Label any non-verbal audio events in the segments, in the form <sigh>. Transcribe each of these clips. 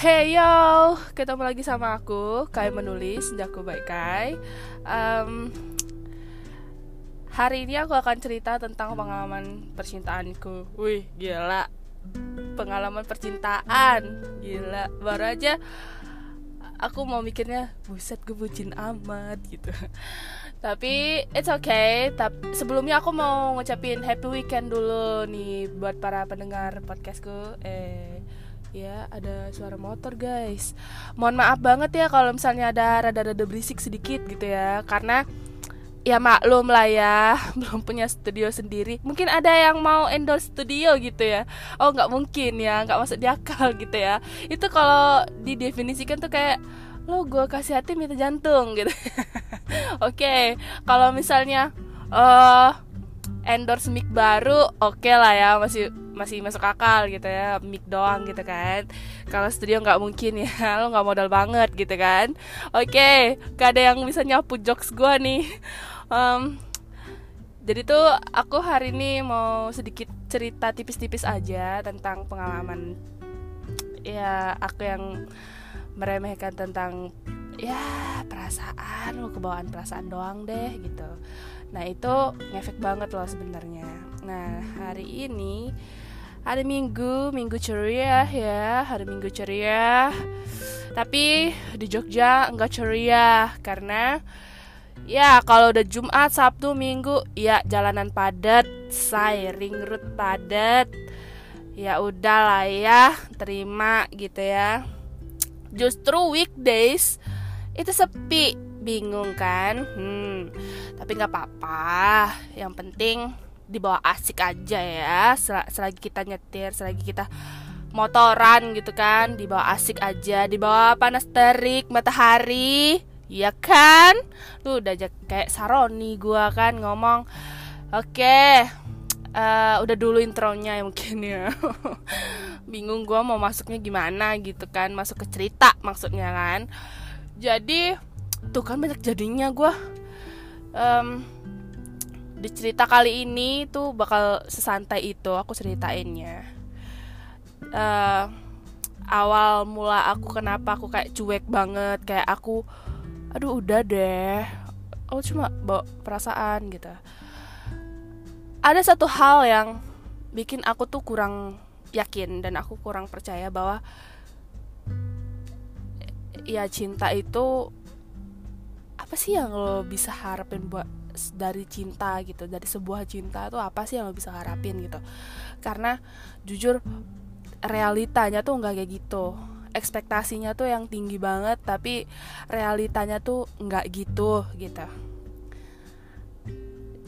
Hey yo, ketemu lagi sama aku Kai menulis, Jaku Baik Kai. Um, Hari ini aku akan cerita tentang pengalaman percintaanku. Wih, gila. Pengalaman percintaan. Gila, baru aja Aku mau mikirnya Buset, gue bucin amat gitu. Tapi it's okay. Tapi sebelumnya aku mau ngucapin happy weekend dulu nih Buat para pendengar podcastku. Eh ya ada suara motor guys. Mohon maaf banget ya kalau misalnya ada rada-rada berisik sedikit gitu ya. Karena ya maklum lah ya <laughs> belum punya studio sendiri. Mungkin ada yang mau endorse studio gitu ya. Oh nggak mungkin ya nggak masuk di akal <laughs> gitu ya. Itu kalau didefinisikan tuh kayak lo gue kasih hati minta jantung <laughs> gitu. Oke okay. kalau misalnya uh, endorse mic baru oke okay lah ya masih masih masuk akal gitu ya mic doang gitu kan. Kalau studio nggak mungkin ya <laughs> lo nggak modal banget gitu kan. Oke okay, gak ada yang bisa nyapu jokes gue nih. Um, jadi tuh aku hari ini mau sedikit cerita tipis-tipis aja tentang pengalaman ya aku yang meremehkan tentang ya perasaan kebawaan perasaan doang deh gitu nah itu ngefek banget loh sebenarnya nah hari ini hari Minggu, Minggu ceria ya, hari Minggu ceria. Tapi di Jogja enggak ceria karena ya kalau udah Jumat, Sabtu, Minggu ya jalanan padat, say ring road padat. Ya udahlah ya, terima gitu ya. Justru weekdays itu sepi, bingung kan? Hmm, tapi nggak apa-apa. Yang penting dibawa asik aja ya. Selagi kita nyetir selagi kita motoran gitu kan dibawa asik aja. Dibawa panas terik matahari. Ya kan? Tuh udah aja kayak Saroni gua kan ngomong. Oke. Okay, uh, udah dulu intronya ya mungkin ya. <laughs> Bingung gua mau masuknya gimana gitu kan. Masuk ke cerita maksudnya kan. Jadi tuh kan banyak jadinya gua. Um, di cerita kali ini tuh bakal sesantai itu aku ceritainnya. Uh, awal mula aku kenapa aku kayak cuek banget kayak aku aduh udah deh. Oh cuma bawa perasaan gitu. Ada satu hal yang bikin aku tuh kurang yakin dan aku kurang percaya bahwa ya cinta itu apa sih yang lo bisa harapin buat dari cinta gitu dari sebuah cinta tuh apa sih yang lo bisa harapin gitu? Karena jujur realitanya tuh nggak kayak gitu. Ekspektasinya tuh yang tinggi banget tapi realitanya tuh nggak gitu gitu.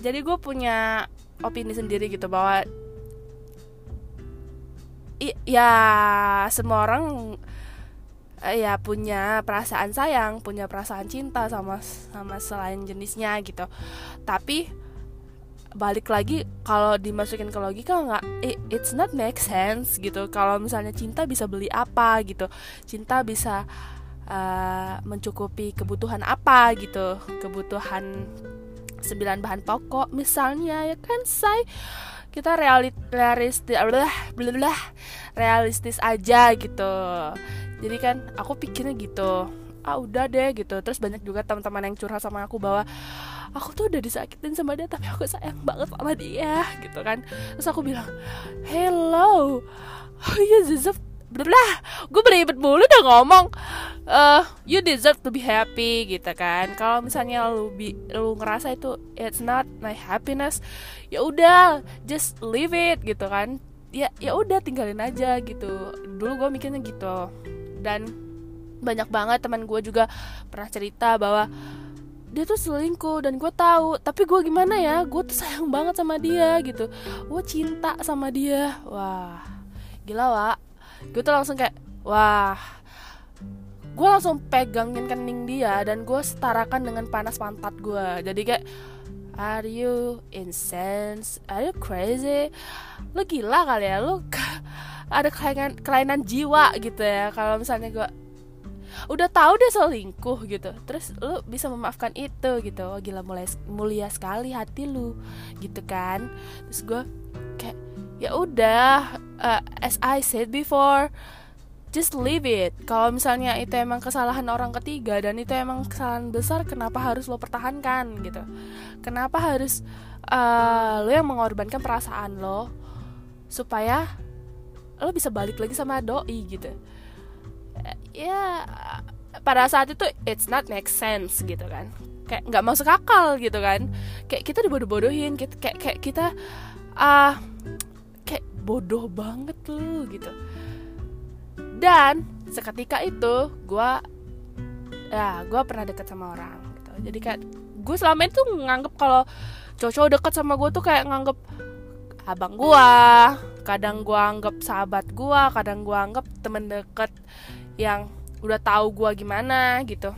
Jadi gue punya opini sendiri gitu bahwa ya semua orang ya punya perasaan sayang, punya perasaan cinta sama sama selain jenisnya gitu. Tapi balik lagi kalau dimasukin ke logika nggak it, it's not make sense gitu. Kalau misalnya cinta bisa beli apa gitu? Cinta bisa uh, mencukupi kebutuhan apa gitu? Kebutuhan sembilan bahan pokok misalnya ya kan say? Kita realit realistis blah, realistis aja gitu jadi kan aku pikirnya gitu ah udah deh gitu. Terus banyak juga teman-teman yang curhat sama aku bahwa aku tuh udah disakitin sama dia tapi aku sayang banget sama dia gitu kan. Terus aku bilang hello oh, you deserve blah gue beribet mulu udah ngomong. Uh, you deserve to be happy gitu kan. Kalau misalnya lu bi lu ngerasa itu it's not my happiness ya udah just leave it gitu kan. Ya ya udah tinggalin aja gitu. Dulu gue mikirnya gitu dan banyak banget teman gue juga pernah cerita bahwa dia tuh selingkuh dan gue tahu tapi gue gimana ya? Gue tuh sayang banget sama dia gitu. Gue cinta sama dia. Wah gila wa gue tuh langsung kayak wah. Gue langsung pegangin kening dia dan gue setarakan dengan panas pantat gue jadi kayak are you insane? Are you crazy? Lo gila kali ya lo ada kelainan kelainan jiwa gitu ya. Kalau misalnya gue udah tahu dia selingkuh gitu terus lu bisa memaafkan itu gitu. Oh, gila mulai mulia sekali hati lu gitu kan. Terus gue kayak ya udah uh, as I said before just leave it. Kalau misalnya itu emang kesalahan orang ketiga dan itu emang kesalahan besar kenapa harus lo pertahankan gitu? Kenapa harus uh, lo yang mengorbankan perasaan lo supaya lo bisa balik lagi sama doi gitu? Ya pada saat itu it's not make sense gitu kan? Kayak nggak masuk akal gitu kan? Kayak kita dibodoh-bodohin kayak kayak, kita ah uh, kayak bodoh banget lu gitu dan seketika itu gue ya gue pernah deket sama orang gitu. Jadi kayak gue selama itu nganggep kalau cowok deket sama gue tuh kayak nganggep abang gue kadang gue anggap sahabat gue kadang gue anggap temen deket yang udah tahu gue gimana gitu.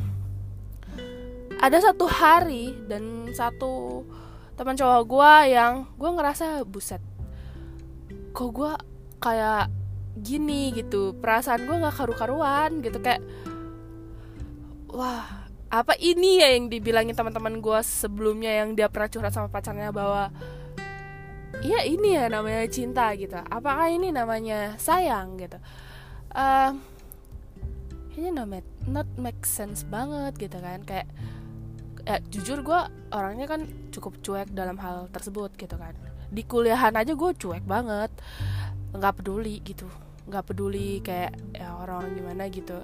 Ada satu hari dan satu teman cowok gue yang gue ngerasa buset. Kok gue kayak gini gitu perasaan gue nggak karu-karuan gitu kayak wah apa ini ya yang dibilangin teman-teman gue sebelumnya yang dia pernah curhat sama pacarnya bahwa ya ini ya namanya cinta gitu apakah ini namanya sayang? Gitu. Uh, ini not make, not make sense banget gitu kan kayak ya jujur gue orangnya kan cukup cuek dalam hal tersebut gitu kan. Di kuliahan aja gue cuek banget nggak peduli gitu nggak peduli kayak ya orang-orang gimana gitu.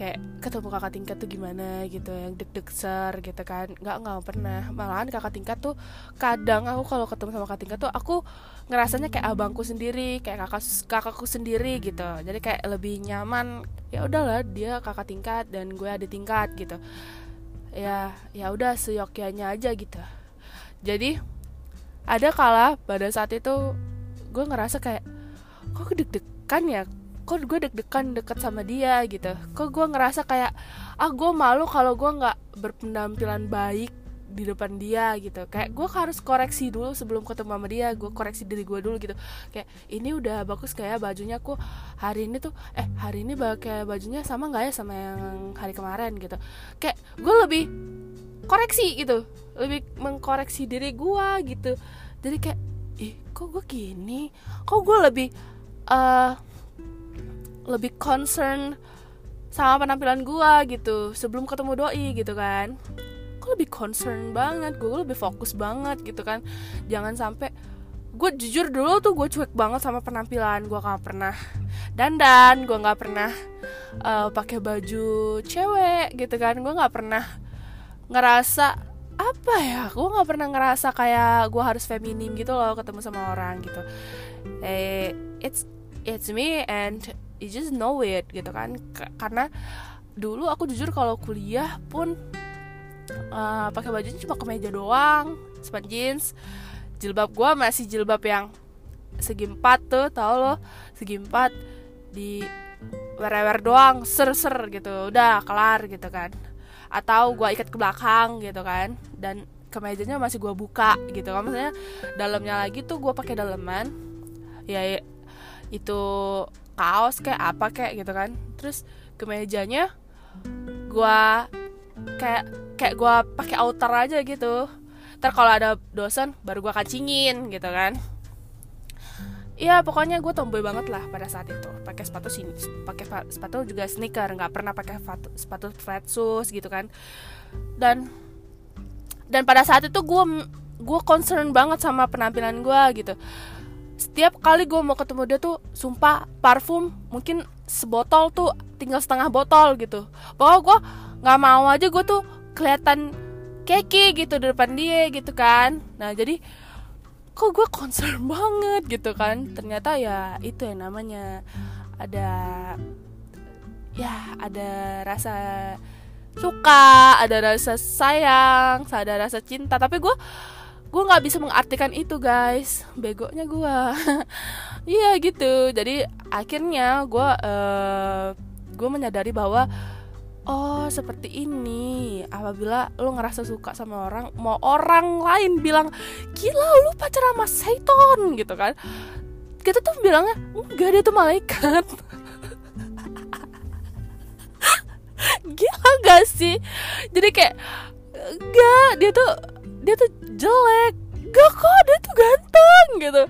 Kayak ketemu kakak tingkat tuh gimana gitu yang deg-deg ser gitu kan. Nggak nggak pernah. Malahan kakak tingkat tuh kadang aku kalau ketemu sama kakak tingkat tuh aku ngerasanya kayak abangku sendiri kayak kakak kakakku sendiri gitu. Jadi kayak lebih nyaman ya udahlah dia kakak tingkat dan gue ada tingkat gitu. Ya ya udah seyogyanya aja gitu. Jadi ada kala pada saat itu gue ngerasa kayak kok deg-deg deg-degan ya kok gue deg-degan deket sama dia gitu. Kok gue ngerasa kayak ah gue malu kalau gue nggak berpenampilan baik di depan dia gitu. Kayak gue harus koreksi dulu sebelum ketemu sama dia gue koreksi diri gue dulu gitu. Kayak ini udah bagus kayak bajunya aku hari ini tuh eh hari ini kayak bajunya sama nggak ya sama yang hari kemarin? gitu. Kayak gue lebih koreksi gitu lebih mengkoreksi diri gue gitu. Jadi kayak ih kok gue gini? Kok gue lebih uh, lebih concern sama penampilan gue gitu sebelum ketemu doi gitu kan. Gue lebih concern banget gue lebih fokus banget gitu kan. Jangan sampai gue jujur dulu tuh gue cuek banget sama penampilan gue gak pernah dandan gue nggak pernah uh, pakai baju cewek gitu kan. Gue nggak pernah ngerasa apa ya gue nggak pernah ngerasa kayak gue harus feminim gitu loh ketemu sama orang gitu. Eh it's it's me and you just know it gitu kan. K karena dulu aku jujur kalau kuliah pun uh, pakai bajunya cuma kemeja doang span jeans. Jilbab gue masih jilbab yang segi empat tuh tau lo? Segi empat di wear doang ser ser gitu. Udah kelar gitu kan. Atau gue ikat ke belakang gitu kan. Dan kemejanya masih gue buka gitu kan. Maksudnya dalamnya lagi tuh gue pakai daleman ya itu kaos kayak apa kayak gitu kan. Terus kemejanya gue kayak kayak gue pakai outer aja gitu. Ntar kalau ada dosen baru gue kancingin gitu kan. Iya pokoknya gue tomboy banget lah pada saat itu. Pakai sepatu sini pakai sepatu juga sneaker. Nggak pernah pakai sepatu flat shoes gitu kan. Dan dan pada saat itu gue gue concern banget sama penampilan gue gitu setiap kali gue mau ketemu dia tuh sumpah parfum mungkin sebotol tuh tinggal setengah botol gitu. Pokoknya gue nggak mau aja gue tuh kelihatan keki gitu di depan dia gitu kan. Nah jadi kok gue concern <laughs> banget gitu kan. Ternyata ya itu yang namanya ada ya ada rasa suka ada rasa sayang ada rasa cinta. Tapi gue gue nggak bisa mengartikan itu guys. Begonya gue <laughs> iya gitu. Jadi akhirnya gue uh, gue menyadari bahwa oh seperti ini. Apabila lo ngerasa suka sama orang mau orang lain bilang gila lu pacaran sama Satan gitu kan. Kita tuh bilangnya enggak dia tuh malaikat. <laughs> Gila gak sih? Jadi kayak enggak dia tuh dia tuh jelek. Gak kok dia tuh ganteng gitu.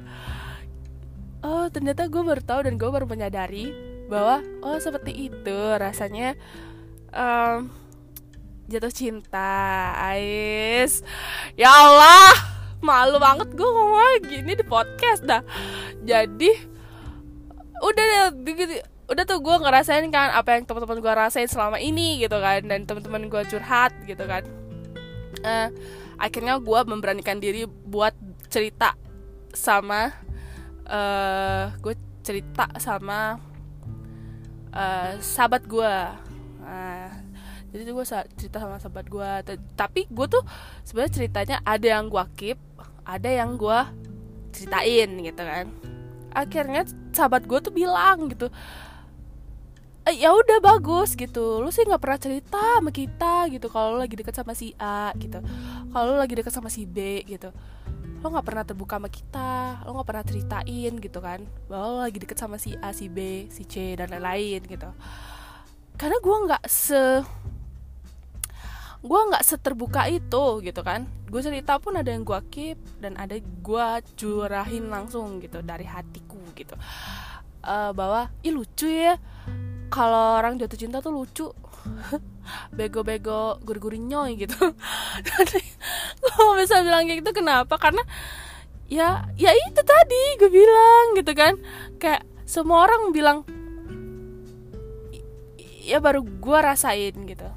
Oh ternyata gue baru tahu dan gue baru menyadari bahwa oh seperti itu rasanya um, jatuh cinta Ais. Ya Allah malu banget gue ngomong gini di podcast dah. Jadi udah deh udah tuh gue ngerasain kan apa yang teman-teman gue rasain selama ini gitu kan. Dan teman-teman gue curhat gitu kan. Uh, akhirnya gue memberanikan diri buat cerita sama uh, gue cerita sama uh, sahabat gue uh, jadi gue cerita sama sahabat gue tapi gue tuh sebenarnya ceritanya ada yang gue keep ada yang gue ceritain gitu kan. Akhirnya sahabat gue tuh bilang gitu eh, ya udah bagus gitu. Lu sih nggak pernah cerita sama kita gitu kalau lagi deket sama si A gitu. Kalau lagi deket sama si B gitu. Lo nggak pernah terbuka sama kita. Lo nggak pernah ceritain gitu kan. Bahwa lo lagi deket sama si A si B si C dan lain-lain gitu. Karena gue nggak se gue nggak seterbuka itu gitu kan. Gue cerita pun ada yang gue keep dan ada gue curahin langsung gitu dari hatiku gitu. Uh, bahwa ih lucu ya kalau orang jatuh cinta tuh lucu. <laughs> Bego-bego guri-guri nyoy gitu. <laughs> Gue bisa bilang kayak gitu kenapa? Karena ya ya itu tadi gue bilang gitu kan. Kayak semua orang bilang ya baru gue rasain gitu.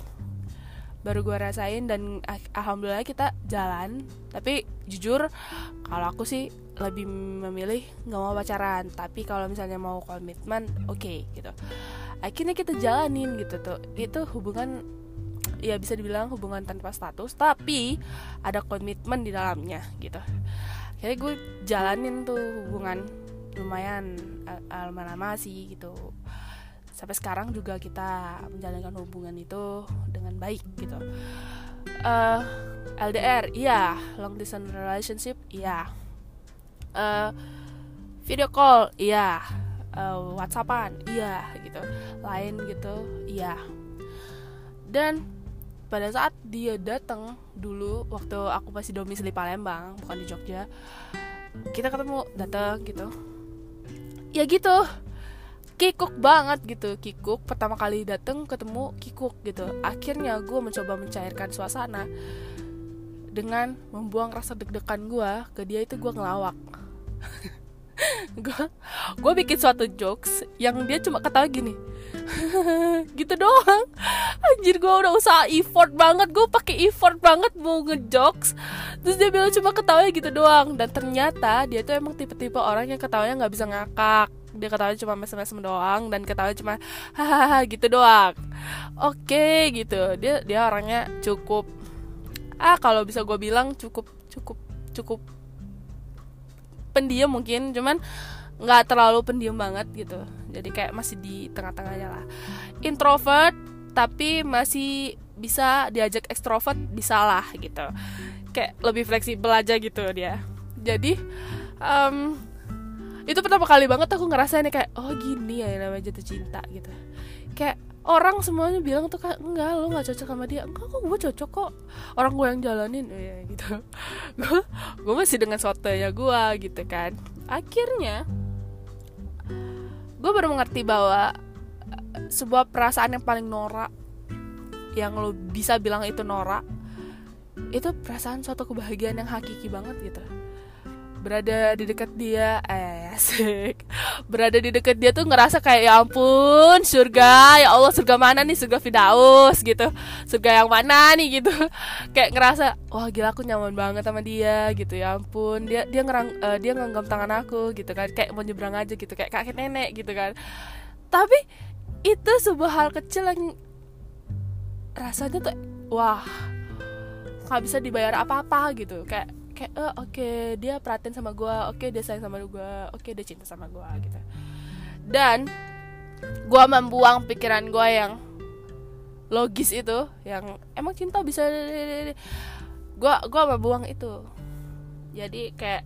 Baru gue rasain dan alhamdulillah kita jalan. Tapi jujur kalau aku sih lebih memilih nggak mau pacaran. Tapi kalau misalnya mau komitmen oke okay, gitu. Akhirnya kita jalanin gitu tuh. Itu hubungan ya bisa dibilang hubungan tanpa status tapi ada komitmen di dalamnya gitu. Akhirnya gue jalanin tuh hubungan lumayan lama-lama sih gitu. Sampai sekarang juga kita menjalankan hubungan itu dengan baik gitu. Uh, eh, LDR iya. Long distance relationship iya uh, video call iya. Uh, WhatsAppan iya gitu. Lain gitu iya. Dan pada saat dia datang dulu waktu aku masih domisili Palembang bukan di Jogja kita ketemu datang gitu. Ya gitu. Kikuk banget gitu. Kikuk pertama kali datang ketemu kikuk gitu. Akhirnya gue mencoba mencairkan suasana dengan membuang rasa deg-degan gue ke dia itu gue ngelawak gue gue bikin suatu jokes yang dia cuma ketawa gini. <laughs> Gitu doang. Anjir gue udah usaha effort banget. Gue pakai effort banget mau ngejokes. Terus dia bilang cuma ketawa gitu doang. Dan ternyata dia tuh emang tipe-tipe orang yang ketawanya nggak bisa ngakak. Dia ketawa cuma mesem-mesem doang dan ketawa cuma hahaha gitu doang. Oke gitu. Dia dia orangnya cukup ah kalau bisa gue bilang cukup cukup cukup pendiam mungkin cuman nggak terlalu pendiam banget gitu. Jadi kayak masih di tengah-tengahnya lah. Introvert tapi masih bisa diajak ekstrovert bisa lah gitu. Kayak lebih fleksibel aja gitu dia. Jadi um, itu pertama kali banget aku ngerasain kayak oh gini ya namanya jatuh cinta gitu. Kayak orang semuanya bilang tuh kayak enggak lo nggak cocok sama dia. Enggak kok gue cocok kok. Orang gue yang jalanin ya gitu. <laughs> Gue gue masih dengan sotonya gue gitu kan. Akhirnya gue baru mengerti bahwa eh, sebuah perasaan yang paling norak yang lo bisa bilang itu norak itu perasaan suatu kebahagiaan yang hakiki banget gitu berada di dekat dia. Eh asik. Berada di dekat dia tuh ngerasa kayak ya ampun surga ya Allah surga mana nih? Surga Fidaus gitu. Surga yang mana nih? gitu. Kayak ngerasa wah gila aku nyaman banget sama dia gitu. Ya ampun dia dia ngerang uh, dia ngenggam tangan aku gitu kan. Kayak mau nyebrang aja gitu kayak kakek nenek gitu kan. Tapi itu sebuah hal kecil yang rasanya tuh wah nggak bisa dibayar apa-apa gitu. Kayak kayak oh, oke okay, dia perhatian sama gue oke okay, dia sayang sama gue oke okay, dia cinta sama gue gitu. Dan gue membuang pikiran gue yang logis itu yang emang cinta bisa gue gue membuang itu. Jadi kayak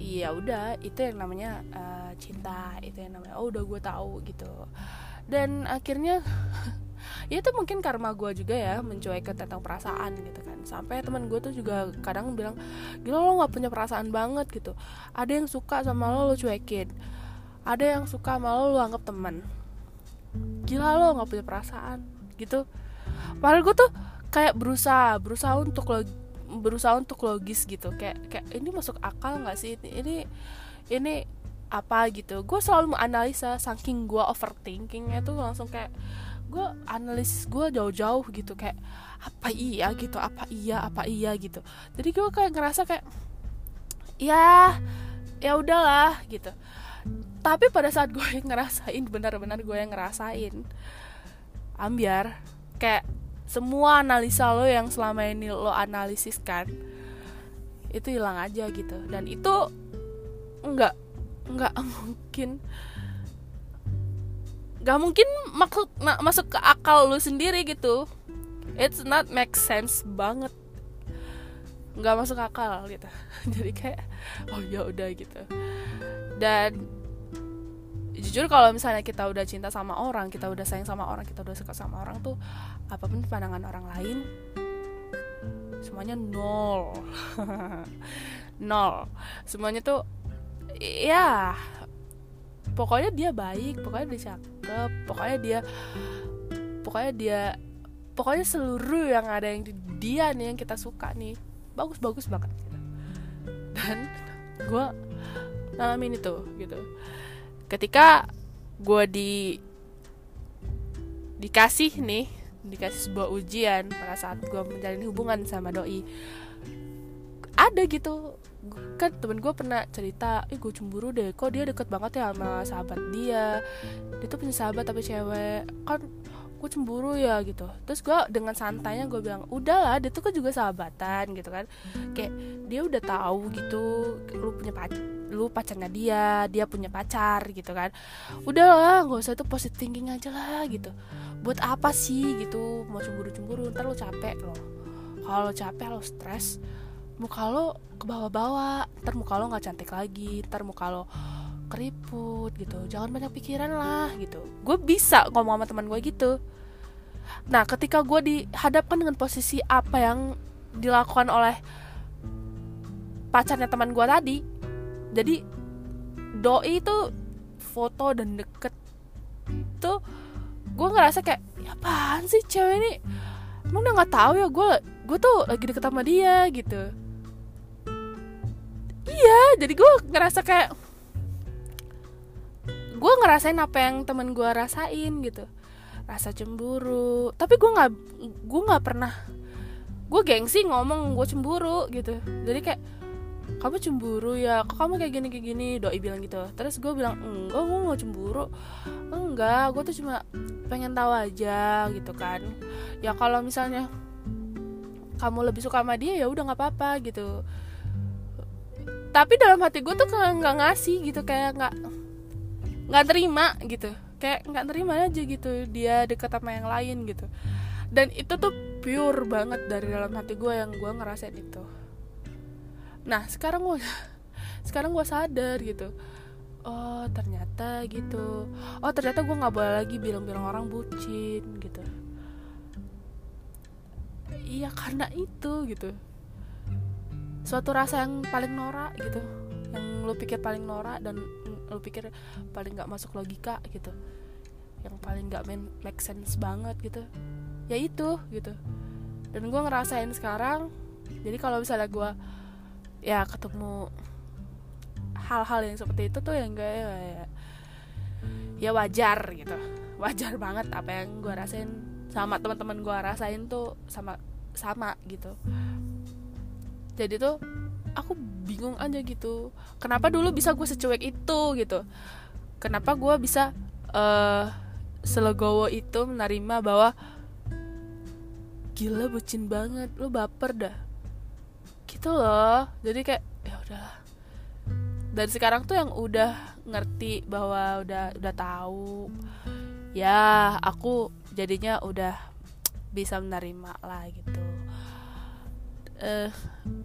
iya udah itu yang namanya uh, cinta itu yang namanya oh udah gue tahu gitu. Dan akhirnya <laughs> ya itu mungkin karma gue juga ya mencuekin tentang perasaan gitu kan. Sampai teman gue tuh juga kadang bilang gila lo nggak punya perasaan banget gitu. Ada yang suka sama lo lo cuekin. Ada yang suka sama lo lo anggap teman. Gila lo nggak punya perasaan gitu. Padahal gue tuh kayak berusaha berusaha untuk lo berusaha untuk logis gitu. Kayak kayak ini masuk akal nggak sih? Ini ini ini apa? gitu. Gue selalu menganalisa saking gue overthinkingnya tuh langsung kayak gue analisis gue jauh-jauh gitu kayak apa iya gitu apa iya apa iya gitu. Jadi gue kayak ngerasa kayak ya ya udahlah gitu. Tapi pada saat gue yang ngerasain benar-benar gue yang ngerasain ambiar kayak semua analisa lo yang selama ini lo analisis kan itu hilang aja gitu. Dan itu nggak nggak <laughs> mungkin nggak mungkin maksud masuk ke akal lu sendiri gitu. It's not make sense banget. Nggak masuk akal gitu. <laughs> Jadi kayak oh ya udah gitu. Dan jujur kalau misalnya kita udah cinta sama orang kita udah sayang sama orang kita udah suka sama orang tuh apa pun pandangan orang lain semuanya nol. <laughs> Nol. Semuanya tuh ya pokoknya dia baik pokoknya dia cakep pokoknya dia pokoknya dia pokoknya seluruh yang ada yang di dia nih yang kita suka nih bagus bagus banget gitu. dan gue ngalamin itu gitu ketika gue di dikasih nih dikasih sebuah ujian pada saat gue menjalin hubungan sama doi ada gitu kan temen gue pernah cerita ih gue cemburu deh kok dia deket banget ya sama sahabat dia? Dia tuh punya sahabat tapi cewek. Kan gue cemburu ya gitu. Terus gue dengan santainya gue bilang udahlah dia tuh kan juga sahabatan gitu kan. Kayak dia udah tahu gitu lu punya pacar lu pacarnya dia dia punya pacar gitu kan. Udahlah nggak usah itu positive thinking aja lah gitu. Buat apa sih? gitu. Mau cemburu cemburu ntar lu capek loh. Kalau capek lo stres muka lo ke bawah-bawah ntar muka lo nggak cantik lagi ntar muka lo keriput gitu. Jangan banyak pikiran lah gitu. Gue bisa ngomong sama teman gue gitu. Nah ketika gue dihadapkan dengan posisi apa yang dilakukan oleh pacarnya teman gue tadi jadi doi itu foto dan deket tuh gue ngerasa kayak ya apaan sih cewek ini? Emang udah nggak tahu ya? Gue gue tuh lagi deket sama dia gitu iya jadi gue ngerasa kayak gue ngerasain apa yang temen gue rasain gitu. Rasa cemburu tapi gue nggak gue nggak pernah gue gengsi ngomong gue cemburu gitu. Jadi kayak kamu cemburu ya? Kok kamu kayak gini kayak gini? Doi bilang gitu. Terus gue bilang enggak gue mau cemburu. Enggak gue tuh cuma pengen tahu aja gitu kan. Ya kalau misalnya kamu lebih suka sama dia ya udah nggak apa-apa gitu tapi dalam hati gue tuh nggak ngasih gitu kayak nggak nggak terima gitu. Kayak nggak terima aja gitu dia dekat sama yang lain gitu. Dan itu tuh pure banget dari dalam hati gue yang gue ngerasain itu. Nah sekarang gue <laughs> sekarang gue sadar gitu. Oh ternyata gitu. Oh ternyata gue nggak boleh lagi bilang-bilang orang bucin gitu. Iya karena itu gitu suatu rasa yang paling norak gitu yang lo pikir paling norak dan lo pikir paling nggak masuk logika gitu yang paling nggak make sense banget gitu ya itu gitu. Dan gue ngerasain sekarang jadi kalau misalnya gue ya ketemu hal-hal yang seperti itu tuh yang gue ya, ya wajar gitu. Wajar banget apa yang gue rasain sama teman-teman gue rasain tuh sama sama gitu jadi tuh aku bingung aja gitu. Kenapa dulu bisa gue secuek itu gitu? Kenapa gue bisa uh, selegowo itu menerima bahwa gila bucin banget lo baper dah. Gitu loh. Jadi kayak ya udahlah dari sekarang tuh yang udah ngerti bahwa udah udah tahu ya aku jadinya udah bisa menerima lah gitu uh,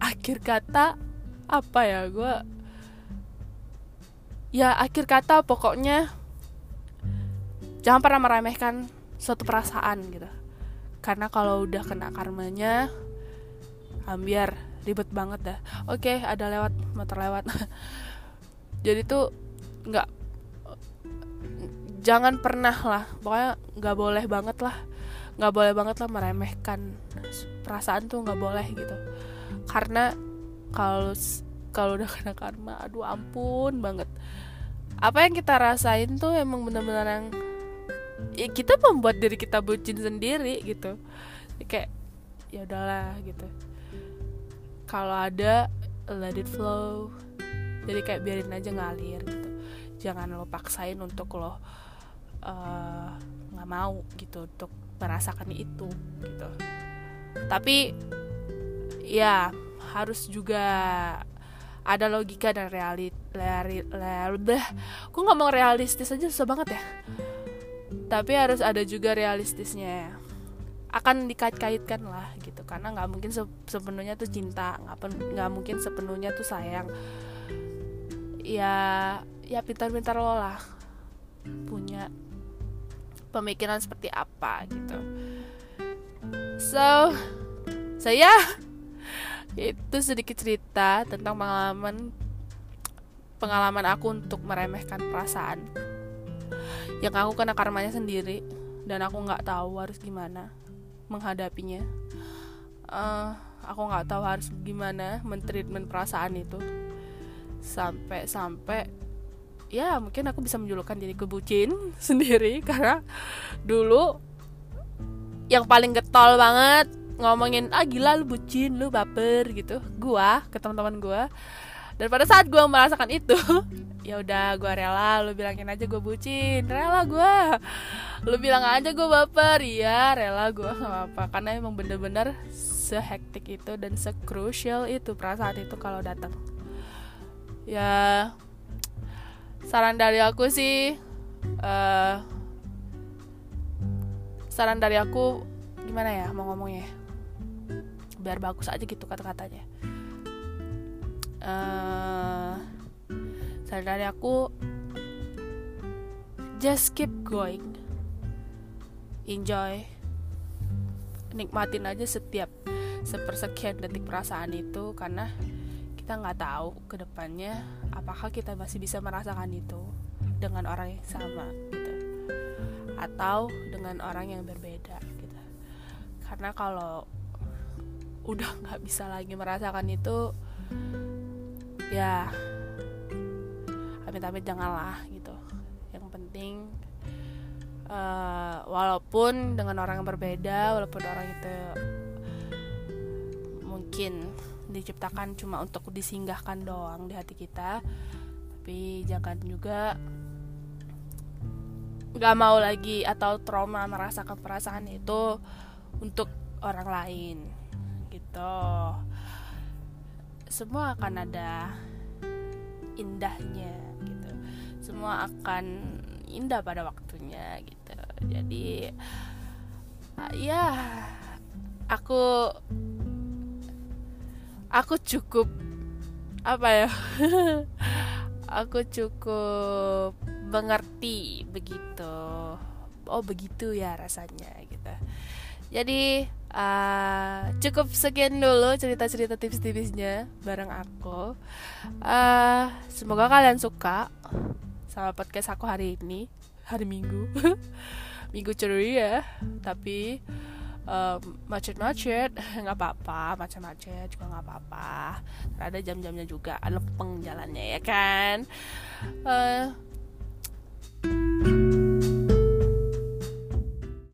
akhir kata apa ya? Gue ya akhir kata pokoknya jangan pernah meremehkan suatu perasaan gitu. Karena kalau udah kena karmanya ambiar ribet banget dah. Oke ada lewat motor lewat. <laughs> Jadi tuh nggak jangan pernah lah. Pokoknya nggak boleh banget lah. Nggak boleh banget lah meremehkan perasaan tuh nggak boleh gitu. Karena kalau kalau udah kena karma aduh ampun banget. Apa yang kita rasain tuh emang benar-benar yang ya kita membuat diri kita bucin sendiri gitu. Kayak ya udahlah gitu. Kalau ada let it flow. Jadi kayak biarin aja ngalir gitu. Jangan lo paksain untuk lo eh, nggak uh, mau gitu untuk merasakan itu gitu tapi ya harus juga ada logika dan realit udah gue ngomong realistis aja susah banget ya. Tapi harus ada juga realistisnya. Akan dikait-kaitkan lah gitu. Karena nggak mungkin sepenuhnya tuh cinta nggak mungkin sepenuhnya tuh sayang. Ya ya pintar-pintar lo lah punya pemikiran seperti apa gitu so saya itu sedikit cerita tentang pengalaman pengalaman aku untuk meremehkan perasaan. Yang aku kena karmanya sendiri dan aku nggak tahu harus gimana menghadapinya. Uh, aku nggak tahu harus gimana mentreatment perasaan itu. Sampai sampai ya mungkin aku bisa menjulukan diri bucin <laughs> sendiri karena dulu yang paling getol banget ngomongin ah gila lu bucin lu baper gitu. Gua ke teman-teman gua. Dan pada saat gua merasakan itu <laughs> ya udah gua rela lu bilangin aja gua bucin. Rela gua. Lu bilang aja gua baper. Iya rela gua nggak apa-apa. Karena emang bener-bener sehektik itu dan sekrusial itu perasaan itu kalau datang. Ya saran dari aku sih uh, saran dari aku gimana ya mau ngomongnya? Biar bagus aja gitu kata-katanya. Uh, saran dari aku just keep going. Enjoy. Nikmatin aja setiap sepersekian detik perasaan itu karena kita nggak tahu ke depannya apakah kita masih bisa merasakan itu dengan orang yang sama. gitu atau dengan orang yang berbeda gitu. Karena kalau udah <laughs> nggak bisa lagi merasakan itu ya amit-amit janganlah gitu. Yang penting uh, walaupun dengan orang yang berbeda walaupun orang itu mungkin diciptakan cuma untuk disinggahkan doang di hati kita tapi jangan juga gak mau lagi atau trauma merasakan perasaan itu untuk orang lain gitu. Semua akan ada indahnya gitu. Semua akan indah pada waktunya gitu. Jadi ya aku aku cukup apa ya <laughs> aku cukup mengerti begitu. Oh begitu ya rasanya gitu. Jadi uh, cukup sekian dulu cerita-cerita tips-tipsnya bareng aku. Uh, semoga kalian suka sama podcast aku hari ini hari minggu. <laughs> Minggu ceria tapi macet-macet nggak apa-apa macet-macet juga nggak apa-apa. Ada jam-jamnya juga lempeng jalannya ya kan? Uh,